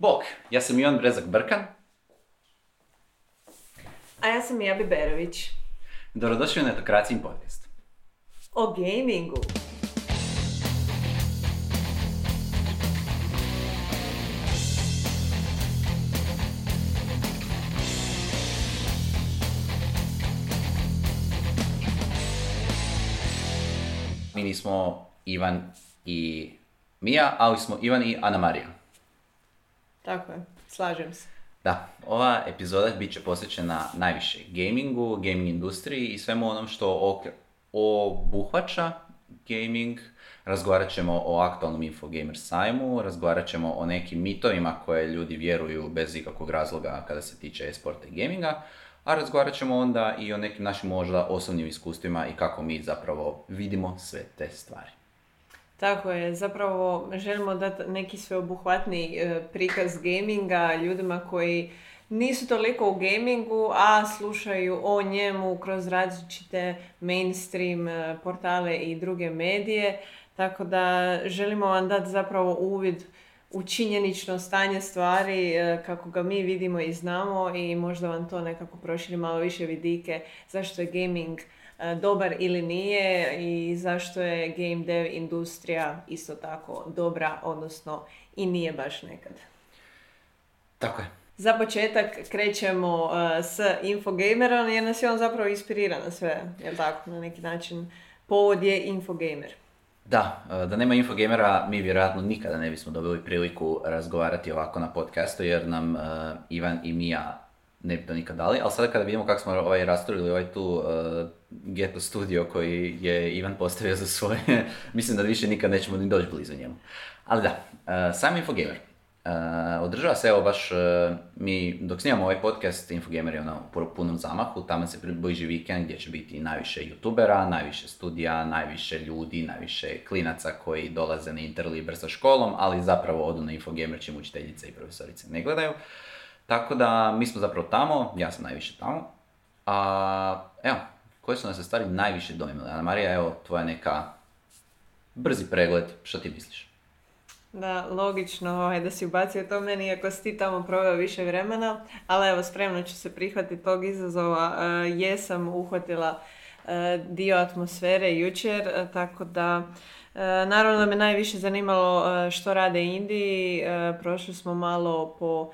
Bok, ja sam Ivan Brezak Brkan. A ja sam Jabi Berović. Dobrodošli u Netokracijin podcast. O gamingu. Mi nismo Ivan i Mija, ali smo Ivan i Ana Marija. Tako je, slažem se. Da, ova epizoda bit će posvećena najviše gamingu, gaming industriji i svemu onom što obuhvaća gaming. Razgovarat ćemo o aktualnom Infogamer sajmu, razgovarat ćemo o nekim mitovima koje ljudi vjeruju bez ikakvog razloga kada se tiče e-sporta i gaminga, a razgovarat ćemo onda i o nekim našim možda osobnim iskustvima i kako mi zapravo vidimo sve te stvari. Tako je, zapravo želimo dati neki sveobuhvatni e, prikaz gaminga ljudima koji nisu toliko u gamingu, a slušaju o njemu kroz različite mainstream e, portale i druge medije. Tako da želimo vam dati zapravo uvid u činjenično stanje stvari e, kako ga mi vidimo i znamo i možda vam to nekako proširi malo više vidike zašto je gaming dobar ili nije i zašto je game dev industrija isto tako dobra, odnosno i nije baš nekad. Tako je. Za početak krećemo e, s Infogamerom jer nas je on zapravo inspirira na sve, jel tako, na neki način. Povod je Infogamer. Da, e, da nema Infogamera mi vjerojatno nikada ne bismo dobili priliku razgovarati ovako na podcastu jer nam e, Ivan i Mija ne bi to nikad dali, ali sada kada vidimo kako smo ovaj rasturili ovaj tu uh, Ghetto studio koji je Ivan postavio za svoje, mislim da više nikad nećemo ni doći blizu njemu. Ali da, uh, sam Infogamer. Uh, održava se evo baš, uh, mi dok snimamo ovaj podcast, Infogamer je ono u punom zamahu, tamo se približi vikend gdje će biti najviše youtubera, najviše studija, najviše ljudi, najviše klinaca koji dolaze na Interliber sa školom, ali zapravo odu na Infogamer čim učiteljice i profesorice ne gledaju. Tako da mi smo zapravo tamo, ja sam najviše tamo. A evo, koji su nas se stvari najviše dojmili? Ana Marija, evo, tvoja neka brzi pregled, što ti misliš? Da, logično ovaj, da si ubacio to meni, iako si ti tamo proveo više vremena, ali evo, spremno ću se prihvatiti tog izazova. E, jesam uhvatila e, dio atmosfere jučer, e, tako da e, naravno da me najviše zanimalo što rade Indiji. Prošli smo malo po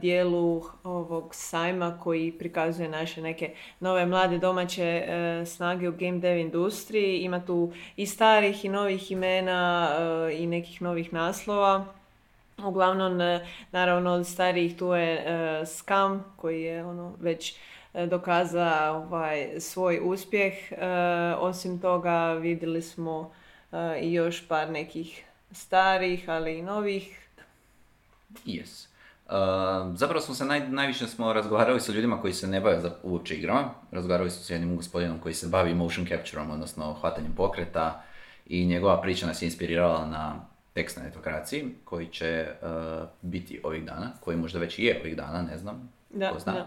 dijelu ovog sajma koji prikazuje naše neke nove mlade domaće e, snage u game dev industriji. Ima tu i starih i novih imena i nekih novih naslova. Uglavnom, naravno, od starijih tu je Scam koji je ono već dokazao ovaj, svoj uspjeh. Osim toga vidjeli smo i još par nekih starih, ali i novih. Yes. Zapravo smo se naj, najviše smo razgovarali sa ljudima koji se ne bave za, uopće igrama. Razgovarali smo s jednim gospodinom koji se bavi motion captureom, odnosno hvatanjem pokreta i njegova priča nas je inspirirala na tekst na netokraciji koji će uh, biti ovih dana, koji možda već i je ovih dana, ne znam, Da, ko zna. da.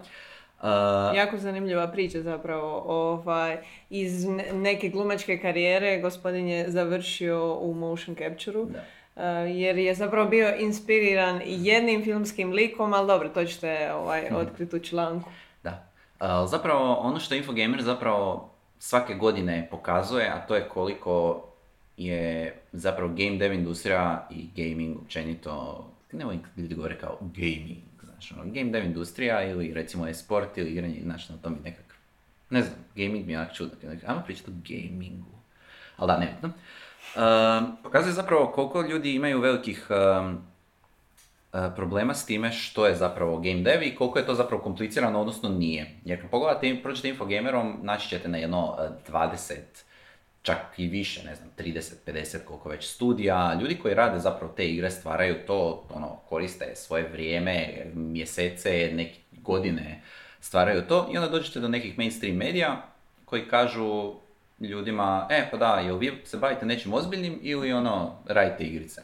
Uh, Jako zanimljiva priča zapravo. Ovaj, iz ne- neke glumačke karijere gospodin je završio u motion capture-u. Uh, jer je zapravo bio inspiriran jednim filmskim likom, ali dobro, to ćete ovaj, Mhm. otkriti u članku. Da. A, zapravo, ono što Infogamer zapravo svake godine pokazuje, a to je koliko je zapravo game dev industrija i gaming općenito, ne volim ljudi govore kao gaming, znaš, ono, game dev industrija ili recimo e-sport ili igranje, znaš, na to mi nekak, ne znam, gaming mi je onak čudno, ajmo pričati o gamingu, ali da, nebitno. Um, pokazuje zapravo koliko ljudi imaju velikih um, e, problema s time što je zapravo game dev i koliko je to zapravo komplicirano, odnosno nije. Jer kad pogledate, prođete Infogamerom, naći ćete na jedno e, 20, čak i više, ne znam, 30, 50, koliko već studija. Ljudi koji rade zapravo te igre stvaraju to, ono, koriste svoje vrijeme, mjesece, neke godine stvaraju to i onda dođete do nekih mainstream medija koji kažu ljudima, e pa da, jel vi se bavite nečim ozbiljnim ili ono, radite igrice?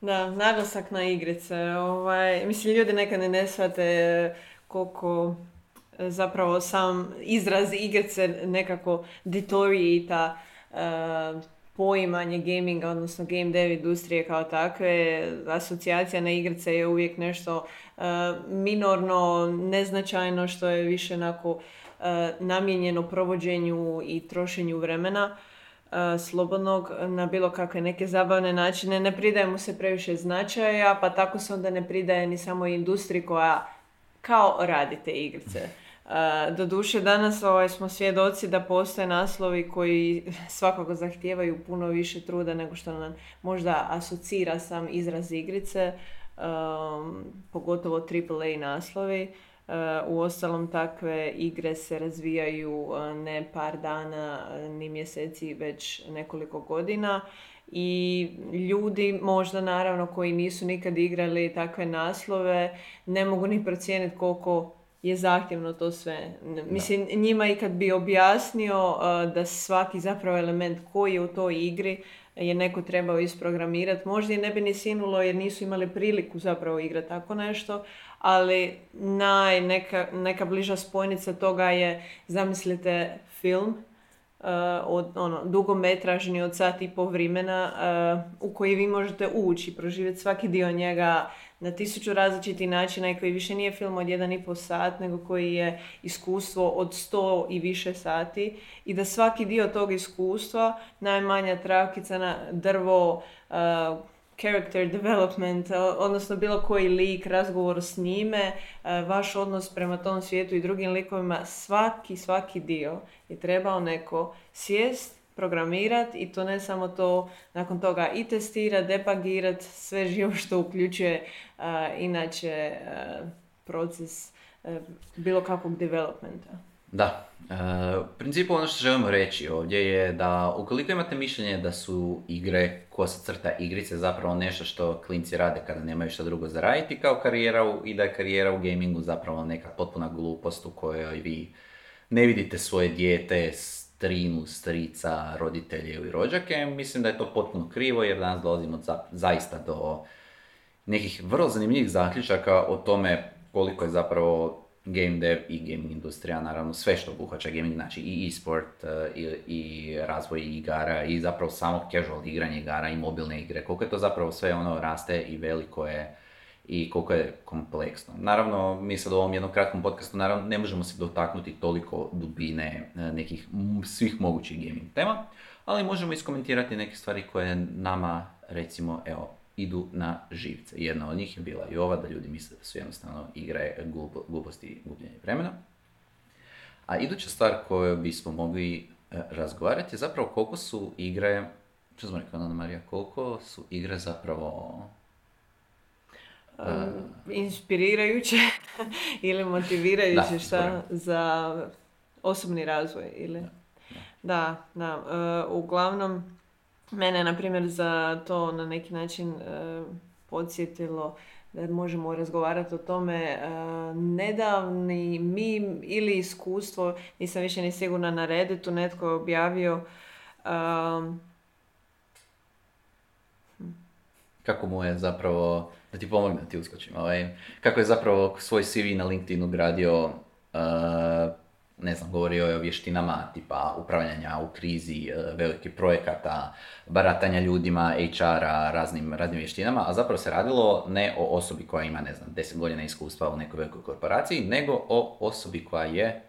Da, naglasak na igrice. Ovaj, mislim, ljudi nekad ne shvate koliko e, zapravo sam izraz igrice nekako detoriita e, poimanje gaminga, odnosno game dev industrije kao takve, asocijacija na igrice je uvijek nešto uh, minorno, neznačajno što je više onako uh, namijenjeno provođenju i trošenju vremena uh, slobodnog na bilo kakve neke zabavne načine. Ne pridaje mu se previše značaja, pa tako se onda ne pridaje ni samo industriji koja kao radi te igrice. Doduše, danas ovaj, smo svjedoci da postoje naslovi koji svakako zahtijevaju puno više truda nego što nam možda asocira sam izraz igrice, um, pogotovo AAA naslovi. Uh, u ostalom takve igre se razvijaju uh, ne par dana ni mjeseci, već nekoliko godina. I ljudi možda naravno koji nisu nikad igrali takve naslove ne mogu ni procijeniti koliko je zahtjevno to sve. Mislim, njima i kad bi objasnio uh, da svaki zapravo element koji je u toj igri je neko trebao isprogramirati, možda i ne bi ni sinulo jer nisu imali priliku zapravo igrati tako nešto, ali naj, neka, neka bliža spojnica toga je, zamislite, film, Uh, od, ono, dugometražni od sat i pol vremena uh, u koji vi možete ući, proživjeti svaki dio njega, na tisuću različitih načina i koji više nije film od jedan i pol sat, nego koji je iskustvo od sto i više sati. I da svaki dio tog iskustva, najmanja travkica na drvo, uh, character development, odnosno bilo koji lik, razgovor s njime, uh, vaš odnos prema tom svijetu i drugim likovima, svaki, svaki dio je trebao neko sjest programirati i to ne samo to, nakon toga i testirati, debagirati, sve živo što uključuje inače proces bilo kakvog developmenta. Da, u principu ono što želimo reći ovdje je da ukoliko imate mišljenje da su igre, kosa crta igrice zapravo nešto što klinci rade kada nemaju što drugo za raditi kao karijera i da je karijera u gamingu zapravo neka potpuna glupost u kojoj vi ne vidite svoje dijete strinu, strica, roditelje ili rođake, mislim da je to potpuno krivo jer danas dolazimo za, zaista do nekih vrlo zanimljivih zaključaka o tome koliko je zapravo game dev i gaming industrija, naravno sve što obuhvaća gaming, znači i e-sport e, i, i razvoj igara i zapravo samo casual igranje igara i mobilne igre, koliko je to zapravo sve ono raste i veliko je i koliko je kompleksno. Naravno, mi sad u ovom jednom kratkom podcastu naravno ne možemo se dotaknuti toliko dubine e, nekih svih mogućih gaming tema, ali možemo iskomentirati neke stvari koje nama, recimo, evo, idu na živce. Jedna od njih je bila i ova, da ljudi misle da su jednostavno igre gluposti i gubljenje vremena. A iduća stvar koju bismo mogli e, razgovarati je zapravo koliko su igre, što smo rekli, Ana Marija, koliko su igre zapravo uh, inspirirajuće ili motivirajuće šta za osobni razvoj ili da, da. Uh, uglavnom mene na primjer za to na neki način uh, podsjetilo da možemo razgovarati o tome uh, nedavni mi ili iskustvo, nisam više ni sigurna na Redditu, netko je objavio kako mu je zapravo da ti pomogne ti uskočim. Ovaj, kako je zapravo svoj CV na LinkedInu gradio, uh, ne znam, govorio je o vještinama tipa upravljanja u krizi, uh, velikih projekata, baratanja ljudima, HR-a, raznim, raznim vještinama, a zapravo se radilo ne o osobi koja ima, ne znam, 10 godina iskustva u nekoj velikoj korporaciji, nego o osobi koja je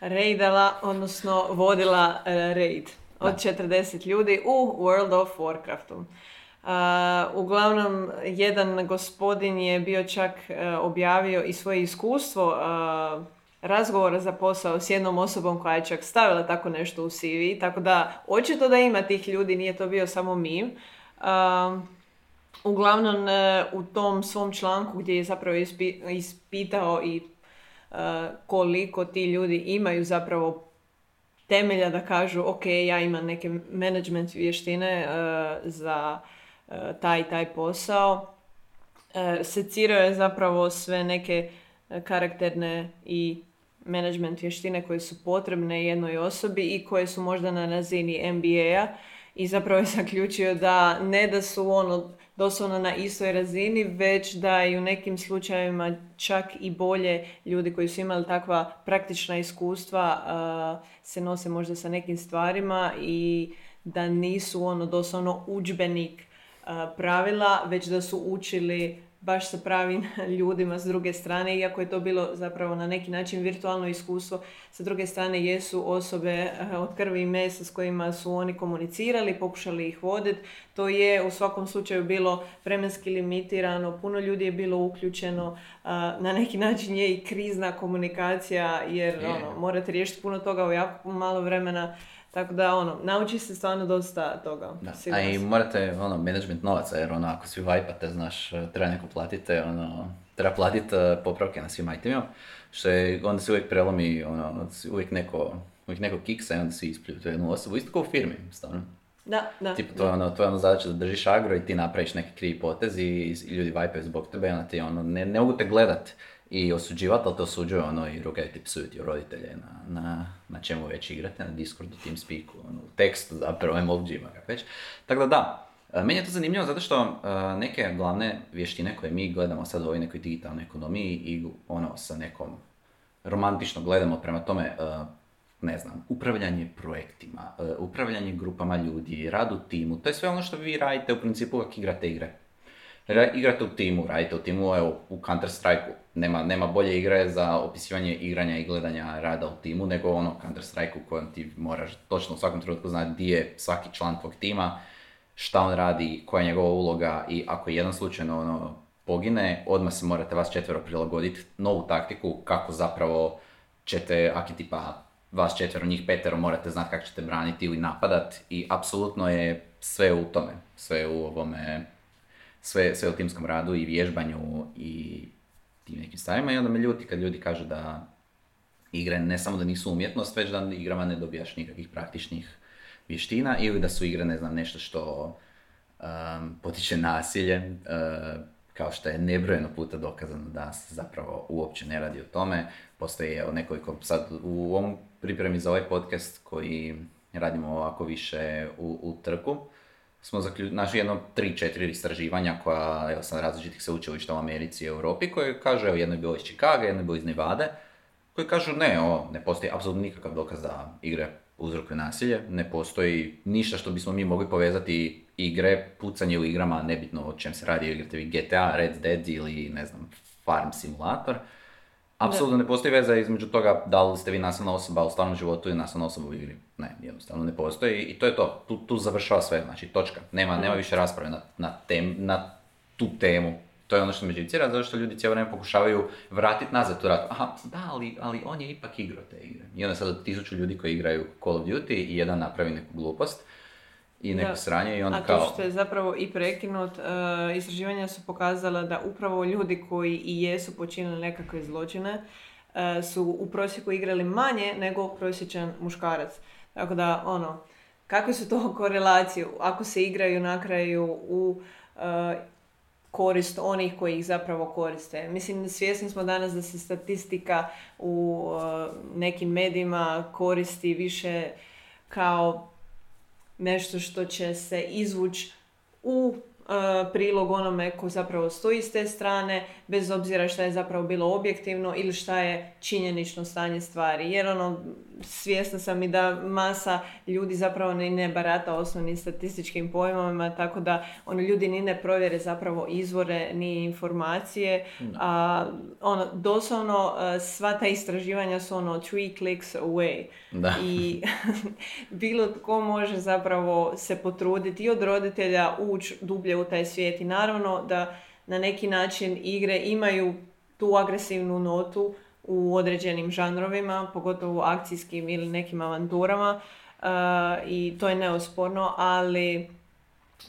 Raidala, odnosno vodila uh, raid od 40 ljudi u World of Warcraftu. Uglavnom, jedan gospodin je bio čak e, objavio i svoje iskustvo razgovora za posao s jednom osobom koja je čak stavila tako nešto u CV, tako da očito da ima tih ljudi, nije to bio samo mi. uglavnom, e, u tom svom članku gdje je zapravo ispitao i e, koliko ti ljudi imaju zapravo temelja da kažu ok, ja imam neke management vještine za taj taj posao. E, secirao je zapravo sve neke e, karakterne i management vještine koje su potrebne jednoj osobi i koje su možda na razini MBA-a i zapravo je zaključio da ne da su ono doslovno na istoj razini, već da i u nekim slučajevima čak i bolje ljudi koji su imali takva praktična iskustva se nose možda sa nekim stvarima i da nisu ono doslovno udžbenik pravila, već da su učili baš sa pravim ljudima s druge strane, iako je to bilo zapravo na neki način virtualno iskustvo, sa druge strane jesu osobe eh, od krvi i mesa s kojima su oni komunicirali, pokušali ih voditi. To je u svakom slučaju bilo vremenski limitirano, puno ljudi je bilo uključeno, na neki način je i krizna komunikacija jer ono, morate riješiti puno toga u jako malo vremena. Tako da, ono, nauči se stvarno dosta toga. Da. A i morate, ono, management novaca, jer ono, ako svi vajpate, znaš, treba neko platite, ono, treba platiti uh, popravke na svim itemima, što je, onda se uvijek prelomi, ono, uvijek neko, uvijek neko kiksa i onda svi ispljuju tu jednu osobu, isto kao u firmi, stvarno. Da, da. Tipo, to je ono, to je ono zadaća da držiš agro i ti napraviš neki krivi potez i, i ljudi vajpaju zbog tebe onda ti ono, ne, ne mogu te gledat i osuđivati, ali te osuđuje ono i rugaju ti psuju roditelje na, na, na čemu već igrate, na Discordu, Teamspeaku, ono, tekstu zapravo, emoji-ima, kako već. Tako da da, e, meni je to zanimljivo zato što uh, neke glavne vještine koje mi gledamo sad u ovoj nekoj digitalnoj ekonomiji i ono sa nekom romantično gledamo prema tome, uh, ne znam, upravljanje projektima, upravljanje grupama ljudi, rad u timu, to je sve ono što vi radite u principu kako igrate igre igrate u timu, radite u timu, evo, u Counter strike nema, nema bolje igre za opisivanje igranja i gledanja rada u timu nego ono Counter strike u kojem ti moraš točno u svakom trenutku znati gdje je svaki član tvog tima, šta on radi, koja je njegova uloga i ako jedan slučajno ono, pogine, odmah se morate vas četvero prilagoditi novu taktiku kako zapravo ćete, aki tipa vas četvero, njih petero, morate znati kako ćete braniti ili napadat i apsolutno je sve u tome, sve u ovome sve, sve u timskom radu i vježbanju i tim nekim stvarima i onda me ljuti kad ljudi kažu da igre ne samo da nisu umjetnost, već da igrama ne dobijaš nikakvih praktičnih vještina ili da su igre, ne znam, nešto što um, potiče nasilje, uh, kao što je nebrojeno puta dokazano da se zapravo uopće ne radi o tome. Postoji evo nekoliko, sad u ovom pripremi za ovaj podcast koji radimo ovako više u, u trku, smo zaključili, znači jedno tri, četiri istraživanja koja, evo sam različitih sveučilišta u Americi i Europi, koje kažu, evo jedno je bilo iz Chicago, jedno je bilo iz Nevade, koji kažu ne, o, ne postoji apsolutno nikakav dokaz da igre uzrokuju nasilje, ne postoji ništa što bismo mi mogli povezati igre, pucanje u igrama, nebitno o čem se radi, igrate vi GTA, Red Dead ili ne znam, Farm Simulator, Apsolutno ne postoji veza između toga da li ste vi nasilna osoba u stvarnom životu ili nasilna osoba u igri. Ne, jednostavno ne postoji i to je to. Tu, tu završava sve, znači točka. Nema, nema više rasprave na, na, tem, na tu temu. To je ono što me živcira, zato što ljudi cijelo vrijeme pokušavaju vratiti nazad tu ratu. Aha, da, ali, ali on je ipak igrao te igre. I onda sad tisuću ljudi koji igraju Call of Duty i jedan napravi neku glupost i neko sranje i onda kao... A to što je zapravo i prekinut, uh, istraživanja su pokazala da upravo ljudi koji i jesu počinili nekakve zločine uh, su u prosjeku igrali manje nego prosječan muškarac. Tako da, ono, kakve su to korelacije? Ako se igraju na kraju u uh, korist onih koji ih zapravo koriste. Mislim, svjesni smo danas da se statistika u nekim medijima koristi više kao nešto što će se izvući u prilog onome ko zapravo stoji s te strane, bez obzira šta je zapravo bilo objektivno ili šta je činjenično stanje stvari. Jer ono, svjesna sam i da masa ljudi zapravo ni ne barata osnovnim statističkim pojmovima, tako da ono, ljudi ni ne provjere zapravo izvore ni informacije. A, ono, doslovno sva ta istraživanja su ono three clicks away. Da. I bilo tko može zapravo se potruditi i od roditelja ući dublje u taj svijet. I naravno da na neki način igre imaju tu agresivnu notu u određenim žanrovima, pogotovo akcijskim ili nekim avanturama uh, i to je neosporno, ali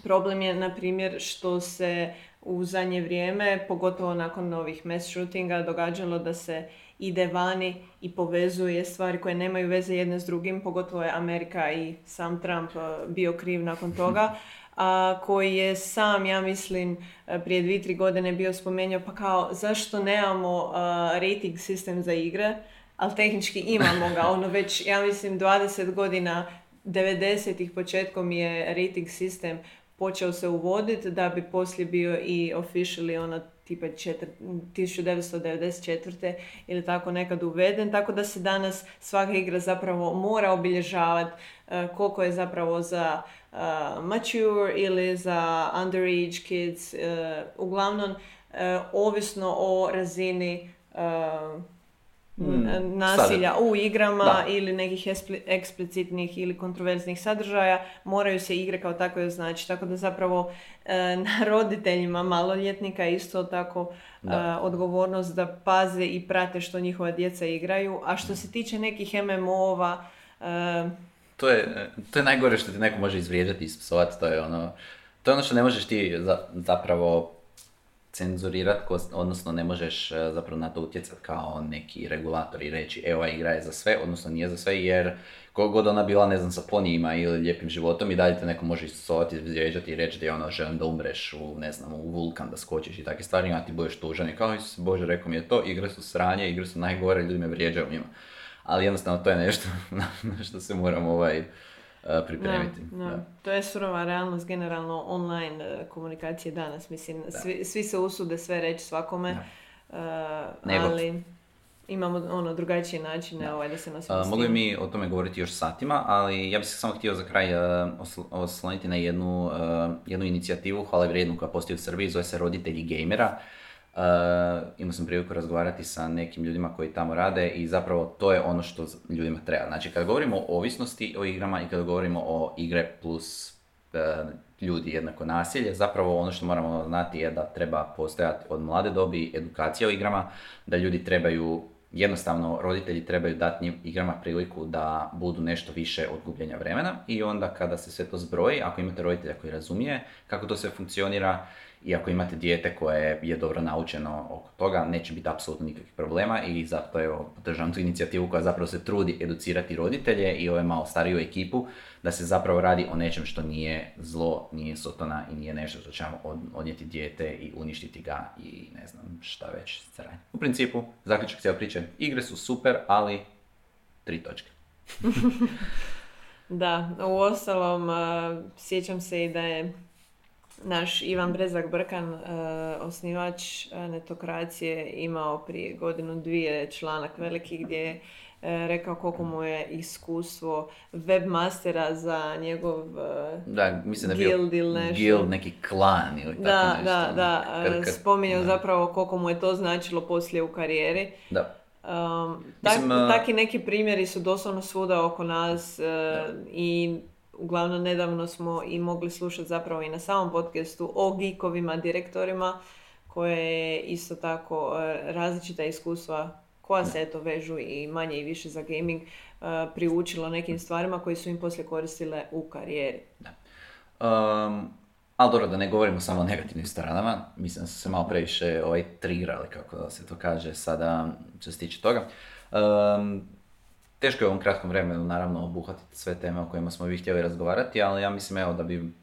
problem je na primjer što se u zadnje vrijeme, pogotovo nakon novih mass shootinga, događalo da se ide vani i povezuje stvari koje nemaju veze jedne s drugim, pogotovo je Amerika i sam Trump uh, bio kriv nakon toga. a, koji je sam, ja mislim, prije dvije, tri godine bio spomenuo, pa kao, zašto nemamo rating sistem za igre, ali tehnički imamo ga, ono već, ja mislim, 20 godina, 90-ih početkom je rating sistem počeo se uvoditi da bi poslije bio i officially ono tipa 1994. ili tako nekad uveden, tako da se danas svaka igra zapravo mora obilježavati koliko je zapravo za uh, mature ili za underage kids, uh, uglavnom ovisno o razini Mm, nasilja u igrama ili nekih eksplicitnih ili kontroverznih sadržaja moraju se igre kao takve znači tako da zapravo e, na roditeljima maloljetnika isto tako e, odgovornost da paze i prate što njihova djeca igraju. A što se tiče nekih MMO-ova e, to je, to je najgore što ti neko može izvrijeđati i ispsovati, to je ono to je ono što ne možeš ti zapravo cenzurirati, odnosno ne možeš e, zapravo na to utjecati kao neki regulator i reći evo igra je za sve, odnosno nije za sve jer god ona bila ne znam sa ponijima ili lijepim životom i dalje te neko može isovati, izvrijeđati i reći da je ono želim da umreš u ne znam u vulkan da skočiš i takve stvari, a ti budeš tužan i kao Bože rekao mi je to, igre su sranje, igre su najgore, ljudi me vrijeđaju njima. Ali jednostavno to je nešto na što se moram ovaj, pripremiti. Da, To je surova realnost generalno online e, komunikacije danas. Mislim, svi, svi, se usude sve reći svakome, uh, ali imamo ono drugačije načine da. Ovaj, da se nosimo Mogu mi o tome govoriti još satima, ali ja bih se samo htio za kraj uh, osloniti na jednu, uh, jednu inicijativu hvale vrijednu koja postoji u Srbiji, zove se Roditelji gamera. Uh, imao sam priliku razgovarati sa nekim ljudima koji tamo rade i zapravo to je ono što ljudima treba. Znači, kada govorimo o ovisnosti o igrama i kada govorimo o igre plus uh, ljudi jednako nasilje, zapravo ono što moramo znati je da treba postojati od mlade dobi edukacija o igrama, da ljudi trebaju jednostavno roditelji trebaju dati igrama priliku da budu nešto više od gubljenja vremena i onda kada se sve to zbroji, ako imate roditelja koji razumije kako to sve funkcionira, i ako imate dijete koje je dobro naučeno oko toga, neće biti apsolutno nikakvih problema i zato evo, podržavam tu inicijativu koja zapravo se trudi educirati roditelje i ove malo stariju ekipu da se zapravo radi o nečem što nije zlo, nije sotona i nije nešto što će vam odnijeti dijete i uništiti ga i ne znam šta već sranje. U principu, zaključak cijela priče, igre su super, ali tri točke. da, u ostalom sjećam se i da je naš Ivan Brezak Brkan, uh, osnivač uh, netokracije, imao prije godinu dvije članak veliki gdje je uh, rekao koliko mu je iskustvo webmastera za njegov da, mislim da guild ili nešto. Guild, neki klan ili tako da, nešto. Da, da, kad, kad, spominjao zapravo koliko mu je to značilo poslije u karijeri. Da. Um, tak, taki neki primjeri su doslovno svuda oko nas i uglavnom nedavno smo i mogli slušati zapravo i na samom podcastu o geekovima, direktorima koje je isto tako e, različita iskustva koja se eto vežu i manje i više za gaming uh, priučilo nekim stvarima koje su im poslije koristile u karijeri. Da. Um, ali dobro, da ne govorimo samo o negativnim stranama, mislim da su se malo previše ovaj, trigrali, kako se to kaže sada što se tiče toga. Um, Teško je u ovom kratkom vremenu naravno obuhvatiti sve teme o kojima smo vi htjeli razgovarati, ali ja mislim evo da bi,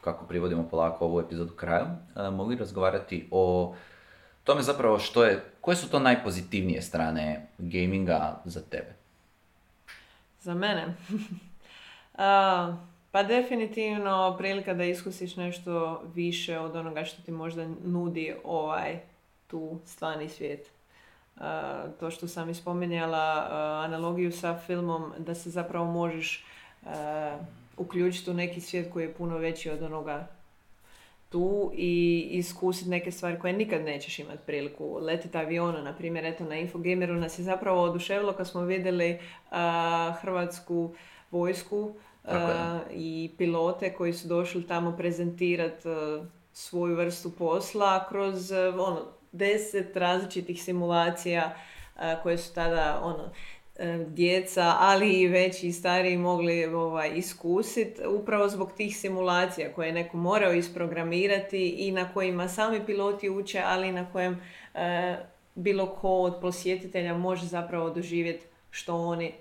kako privodimo polako ovu epizodu kraju, e, mogli razgovarati o tome zapravo što je, koje su to najpozitivnije strane gaminga za tebe? Za mene? pa definitivno prilika da iskusiš nešto više od onoga što ti možda nudi ovaj tu stvarni svijet to što sam ispominjala analogiju sa filmom da se zapravo možeš uključiti u neki svijet koji je puno veći od onoga tu i iskusiti neke stvari koje nikad nećeš imati priliku. Letiti aviona, na primjer, eto na Infogameru nas je zapravo oduševilo kad smo vidjeli hrvatsku vojsku i pilote koji su došli tamo prezentirati svoju vrstu posla kroz ono, deset različitih simulacija koje su tada ono, e, djeca, ali i veći i stariji mogli ovaj, iskusiti upravo zbog tih simulacija koje je neko morao isprogramirati i na kojima sami piloti uče, ali na kojem e, bilo ko od posjetitelja može zapravo doživjeti što oni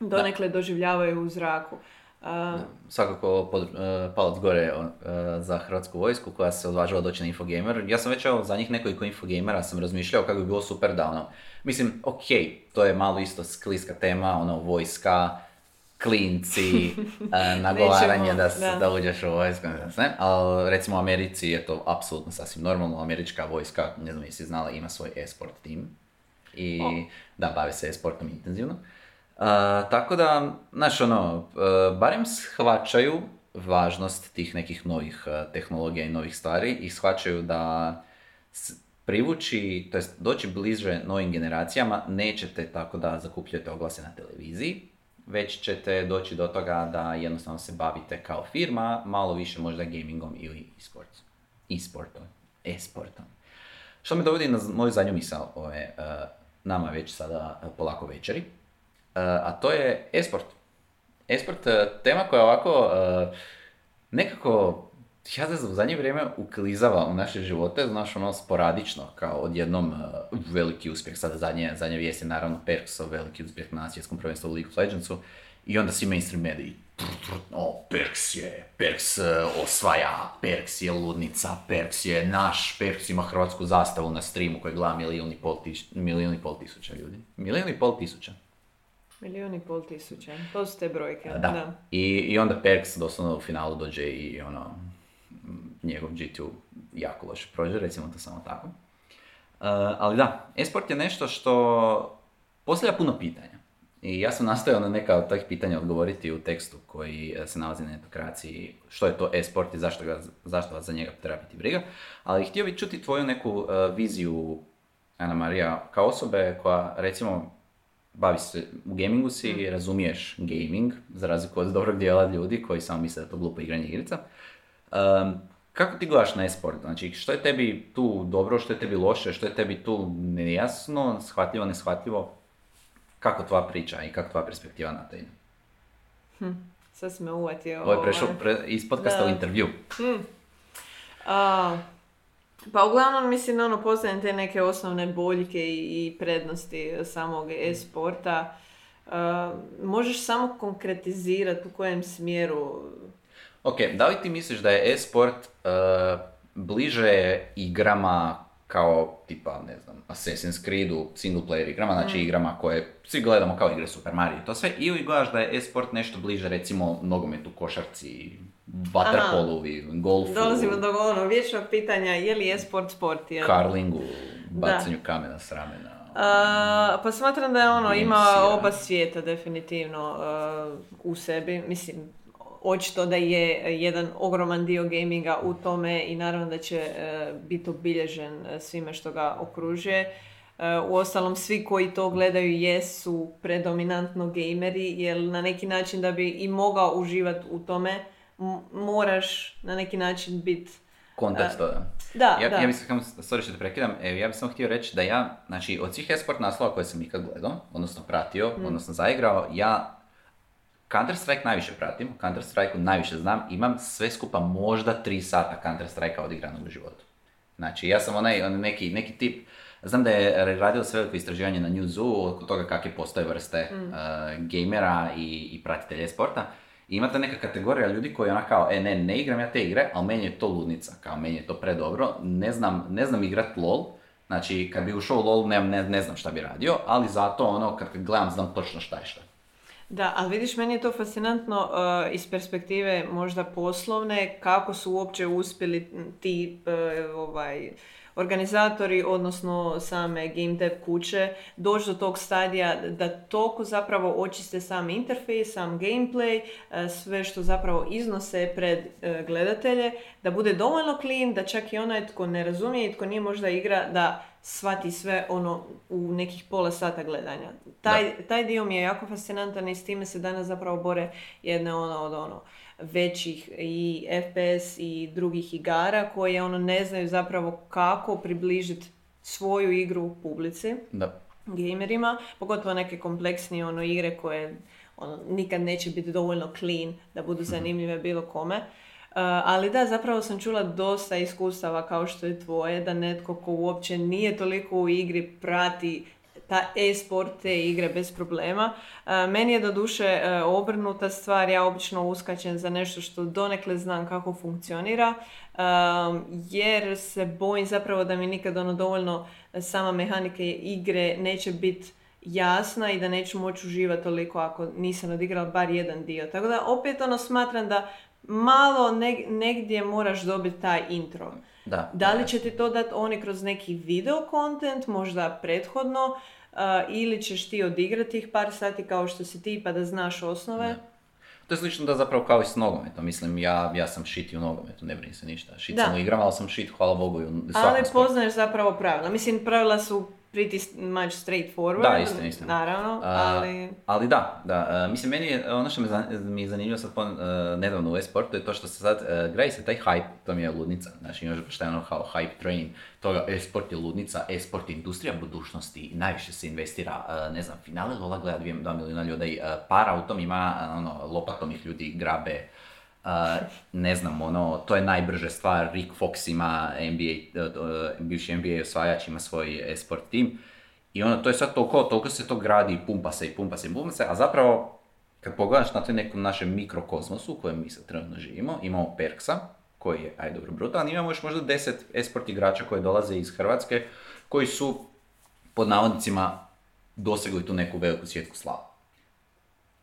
donekle doživljavaju u zraku. Svakako pod, uh, palac gore uh, za hrvatsku vojsku koja se odvažila doći na Infogamer. Ja sam već evo, za njih nekoliko Infogamera sam razmišljao kako bi bilo super da ono, mislim, ok, to je malo isto skliska tema, ono, vojska, klinci, e, nagovaranje da, da. da uđeš u vojsku, ne znam, ali recimo u Americi je to apsolutno sasvim normalno, američka vojska, ne znam jesi znala, ima svoj e-sport tim i O. da, bave se e-sportom intenzivno. A, tako da, znaš, ono, e, barem shvaćaju važnost tih nekih novih e, tehnologija i novih stvari i shvaćaju da privući, to jest doći bliže novim generacijama nećete tako da zakupljujete oglase na televiziji, već ćete doći do toga da jednostavno se bavite kao firma, malo više možda gamingom ili e-sports. E-sportom. E-sportom. Što me dovodi na moju zadnju misao ove, e, nama već sada polako večeri, a to je e-sport. E-sport, e, tema koja ovako e, nekako, ja znam, u zadnje vrijeme uklizava u naše živote, znaš, ono, sporadično, kao odjednom e, veliki uspjeh, sada zadnje, zadnje vijesti, naravno, Perksov veliki uspjeh na svjetskom prvenstvu League of Legendsu, i onda svi mainstream mediji, o, Perks je, Perks osvaja, Perks je ludnica, Perks je naš, Perks ima hrvatsku zastavu na streamu koji gleda milijun i pol tisuća ljudi. Milijun i pol tisuća. Milijun i pol tisuća. To su te brojke. Da. I, I onda Perks doslovno u finalu dođe i ono, njegov G2 jako loše prođe, recimo to samo tako. Uh, ali da, esport je nešto što postavlja puno pitanja. I ja sam nastojao na neka od tih pitanja odgovoriti u tekstu koji eh, se nalazi na netokraciji, što je to e-sport i zašto, ga, zašto vas za njega treba biti briga. Ali htio bih čuti tvoju neku eh, viziju, Ana Marija, kao osobe koja recimo bavi se u gamingu si, razumiješ gaming, za razliku od dobrog dijela ljudi koji samo misle da to glupo igranje igrica. Um, kako ti gledaš na e-sport? Znači, što je tebi tu dobro, što je tebi loše, što je tebi tu nejasno, shvatljivo, neshvatljivo? Kako tvoja priča i kako tvoja perspektiva na to ide? Sad si me uvatio. Ovo je prešao ovaj. pre, iz podcasta Da. u intervju. A, pa uglavnom mislim ono poznajem te neke osnovne boljke i, i prednosti samog e-sporta. A, možeš samo konkretizirati u kojem smjeru Ok, da li ti misliš da je e-sport uh, bliže igrama kao tipa, ne znam, Assassin's Creedu, single player igrama, znači igrama koje svi gledamo kao igre Super Mario i to sve, ili gledaš da je e-sport nešto bliže recimo nogometu, košarci, vaterpolu, i golfu, dolazimo do ono vječnog pitanja je li e-sport sport? Jel? karlingu, bacanju kamena s ramena. A, pa smatram da je ono, ima oba svijeta definitivno uh, u sebi. Mislim, očito da je jedan ogroman dio gaminga u tome i naravno da će uh, biti obilježen uh, svime što ga okružuje. Uh, uostalom, svi koji to gledaju jesu predominantno gameri, jer na neki način da bi i mogao uživati u tome, m- moraš na neki način biti... Kontekst toga. Da, ja, da. ja bih samo, sorry što te prekidam, e, ja bih samo htio reći da ja, znači od svih esport naslova koje sam ikad gledao, odnosno pratio, Mm. odnosno zaigrao, ja Counter Strike najviše pratim, o Counter Strike najviše znam, imam sve skupa možda 3 sata Counter Strike odigranog u životu. Znači, ja sam onaj, onaj neki, neki tip, znam da je radio sve veliko istraživanje na Newzoo oko toga kakve postoje vrste Mm. uh, gamera i, i pratitelja sporta. I imate neka kategorija ljudi koji ona kao, e ne, ne igram ja te igre, ali meni je to ludnica, kao meni je to predobro, ne znam, ne znam igrat LOL, znači kad bi ušao u LOL ne, ne, ne znam šta bi radio, ali zato ono kad gledam znam točno šta je šta. Da, ali vidiš, meni je to fascinantno uh, iz perspektive možda poslovne, kako su uopće uspjeli ti uh, ovaj, organizatori, odnosno same game dev kuće, doći do tog stadija da toliko zapravo očiste sam interfejs, sam gameplay, uh, sve što zapravo iznose pred uh, gledatelje, da bude dovoljno clean, da čak i onaj tko ne razumije i tko nije možda igra, da shvati sve ono u nekih pola sata gledanja. Taj, taj dio mi je jako fascinantan i s time se danas zapravo bore jedne ono od ono većih i FPS i drugih igara koje ono ne znaju zapravo kako približiti svoju igru publici, Da. gamerima, pogotovo neke kompleksnije ono igre koje ono, nikad neće biti dovoljno clean da budu zanimljive bilo kome. Uh, ali da, zapravo sam čula dosta iskustava kao što je tvoje, da netko ko uopće nije toliko u igri prati ta e-sport, te igre bez problema. Uh, meni je doduše uh, obrnuta stvar, ja obično uskačem za nešto što donekle znam kako funkcionira, jer se bojim zapravo da mi nikad ono dovoljno sama mehanike igre neće biti jasna i da neću moći uživati toliko ako nisam odigrala bar jedan dio. Tako da opet ono smatram da malo negdje moraš dobiti taj intro. Da, da li će ti to dati oni kroz neki video content, možda prethodno, uh, ili ćeš ti odigrati ih par sati kao što si ti pa da znaš osnove? To je slično da zapravo kao i s nogometom. Mislim, ja, ja sam shit i u nogometu, ne brini se ništa. Shit sam u igram, ali sam shit, hvala Bogu, i u Ali poznaješ zapravo pravila. Mislim, pravila su pretty much straightforward. Da, istina, istina. Naravno, ali... ali da, da. mislim, meni je, ono što mi je zanimljivo sad uh, nedavno u e-sportu je to što se sad, uh, gradi se taj hype, to mi je ludnica. Znači, imaš baš taj ono kao hype train toga, e-sport je ludnica, e-sport je industrija budućnosti, najviše se investira, uh, ne znam, finale Lola gleda 2 milijuna ljudi, uh, para u tom ima, ono, lopatom ih ljudi grabe, Uh, ne znam, ono, to je najbrže stvar, Rick Fox ima NBA, uh, bivši NBA osvajač ima svoj esport tim. I ono, to je sad toliko, toliko se to gradi i pumpa se i pumpa se i pumpa se, a zapravo kad pogledaš na to nekom našem mikrokozmosu u kojem mi sad trenutno živimo, imamo Perksa, koji je, aj dobro, brutalan, imamo još možda deset esport igrača koji dolaze iz Hrvatske, koji su, pod navodnicima, dosegli tu neku veliku svjetsku slavu.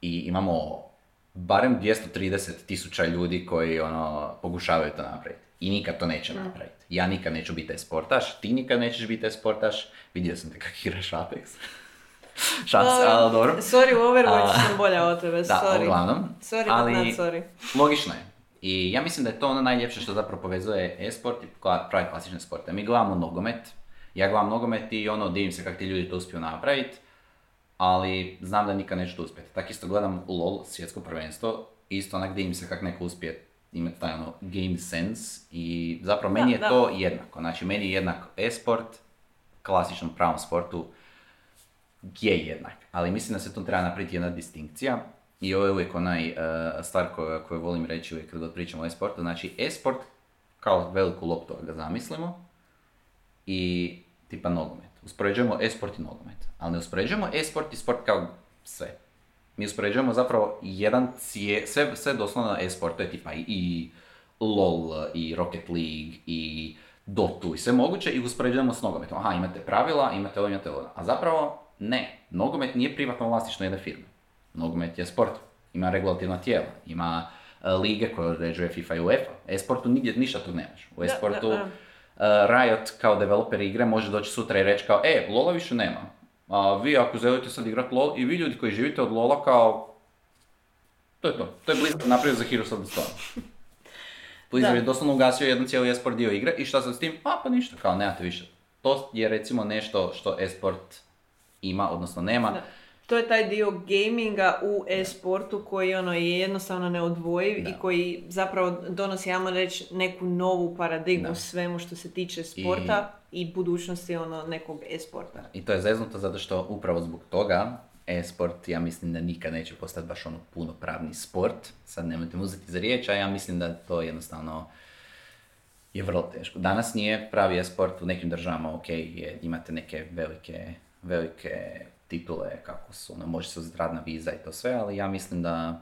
I imamo barem 230 tisuća ljudi koji ono, pokušavaju to napraviti. I nikad to neće mm. napraviti. Ja nikad neću biti sportaš, ti nikad nećeš biti sportaš. Vidio sam te kako igraš Apex. Šans, ali dobro. Sorry, u Overwatch sam bolja od tebe, da, sorry. uglavnom. Sorry, ali not sorry. logično je. I ja mislim da je to ono najljepše što zapravo povezuje e-sport i pravi klasične sporte. Mi gledamo nogomet, ja gledam nogomet i ono, divim se kako ti ljudi to uspiju napraviti ali znam da nikad neću uspjeti. Tako isto gledam LOL, svjetsko prvenstvo, isto onak gdje im se kako neko uspije imati taj ono game sense i zapravo meni je to jednako. Znači meni je jednak e-sport, klasičnom pravom sportu je jednak. Ali mislim da se tu treba napraviti jedna distinkcija i ovo je uvijek onaj uh, stvar koju, koju volim reći uvijek kad pričamo o e-sportu. Znači e-sport kao veliku loptu ga zamislimo i tipa nogomet. Uspoređujemo e-sport i nogomet. Ali ne uspoređujemo e-sport i sport kao sve. Mi uspoređujemo zapravo jedan cije, sve, sve doslovno e-sport, to je tipa i LOL, i Rocket League, i Dotu, i sve moguće, i uspoređujemo s nogometom. Aha, imate pravila, imate ovo, imate ovo. A zapravo, ne. Nogomet nije privatno vlasništvo jedne firme. Nogomet je sport. Ima regulativna tijela, ima e, lige koje određuje FIFA i UEFA. E-sportu nigdje ništa tu nemaš. U e-sportu Riot kao developer igre može doći sutra i reći kao, e, Lola više nema a vi ako želite sad igrati LoL i vi ljudi koji živite od LoLa kao... To je to. To je Blizzard napravio za Heroes of the Storm. Blizzard je doslovno ugasio jedan cijeli esport dio igre i šta sad s tim? A pa ništa, kao nemate više. To je recimo nešto što esport ima, odnosno nema. Da. To je taj dio gaminga u e-sportu koji ono je jednostavno neodvojiv i koji zapravo donosi, ja reći, neku novu paradigmu svemu što se tiče sporta i budućnosti ono nekog e-sporta. I to je zeznuto zato što upravo zbog toga e-sport ja mislim da nikad neće postati baš ono punopravni sport. Sad nemojte mu uzeti za riječ, a ja mislim da to jednostavno je vrlo teško. Danas nije pravi e-sport u nekim državama, ok, je, imate neke velike, velike titule, kako su, ono, može se uzeti radna viza i to sve, ali ja mislim da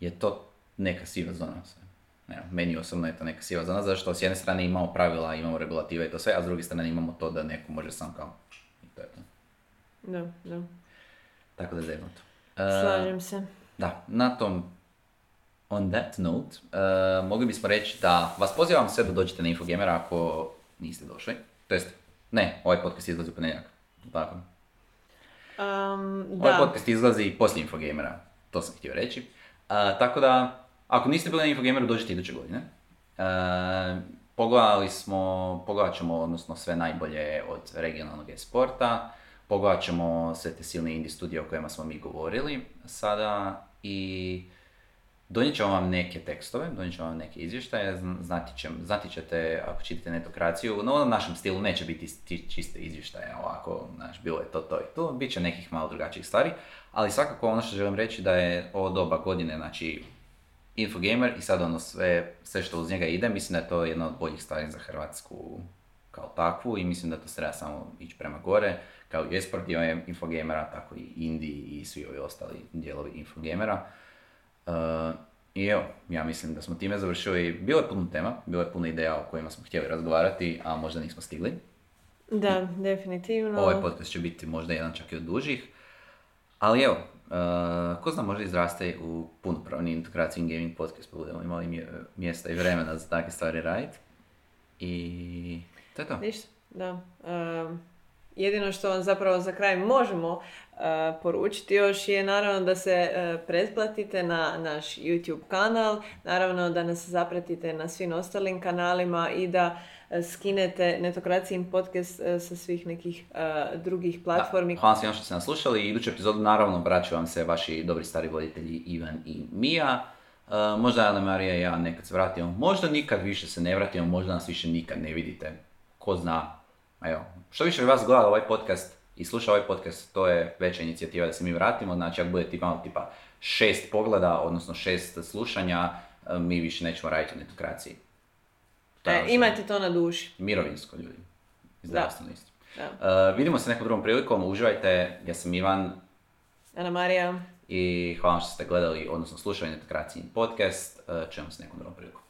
je to neka siva zona sve ne, meni osobno je to neka siva zona, zato što s jedne strane imamo pravila, imamo regulative i to sve, a s druge strane imamo to da neko može sam kao, i to je to. Da, da. Tako da je Slažem se. Da, na tom, on that note, uh, mogli bismo reći da vas pozivam sve da dođete na Infogamera ako niste došli. To jest, ne, ovaj podcast izlazi u ponedjeljak. Tako. Um, ovaj da. podcast izlazi poslije Infogamera, to sam htio reći. Uh, tako da, ako niste bili na Infogameru, dođite iduće godine. E, pogledali smo, pogledat ćemo odnosno sve najbolje od regionalnog e-sporta, pogledat ćemo sve te silne indie studije o kojima smo mi govorili sada i donijet ćemo vam neke tekstove, donijet ćemo vam neke izvještaje, znati, će, znati ćete ako čitate netokraciju, no u našem stilu neće biti čiste izvještaje ovako, znaš, bilo je to, to i to, bit će nekih malo drugačijih stvari, ali svakako ono što želim reći da je ovo doba godine, znači Infogamer i sad ono sve, sve što uz njega ide, mislim da je to jedna od boljih stvari za Hrvatsku kao takvu i mislim da to treba samo ići prema gore, kao i esport dio Infogamera, tako i Indiji i svi ovi ostali dijelovi Infogamera. Uh, I evo, ja mislim da smo time završili, bilo je puno tema, bilo je puno ideja o kojima smo htjeli razgovarati, a možda nismo stigli. Da, definitivno. Ovaj podcast će biti možda jedan čak i od dužih. Ali evo, uh, ko zna možda izraste u punopravni integraciji gaming podcast, pa budemo imali mjesta i vremena za takve stvari raditi. I to je to. Ništa, da. Jedino što vam zapravo za kraj možemo poručiti još je naravno da se uh, pretplatite na naš YouTube kanal, naravno da nas zapratite na svim ostalim kanalima i da skinete Netokracijin podcast sa svih nekih drugih platformi. hvala svima što ste nas slušali. Iduću epizodu naravno vraćaju vam se vaši dobri stari voditelji Ivan i Mija. možda Ana Marija i ja nekad se vratimo, možda nikad više se ne vratimo, možda nas više nikad ne vidite. Ko zna. Evo, što više vas gleda ovaj podcast, i sluša ovaj podcast, to je veća inicijativa da se mi vratimo. Znači, ako bude tipa, tipa šest pogleda, odnosno šest slušanja, e, mi više nećemo raditi u netokraciji. E, imajte to na duši. Mirovinsko, ljudi. Zdravstveno isto. Uh, vidimo se nekom drugom prilikom, uživajte. Ja sam Ivan. Ana Marija. I hvala što ste gledali, odnosno slušali netokracijin podcast. Uh, čujemo se nekom drugom prilikom.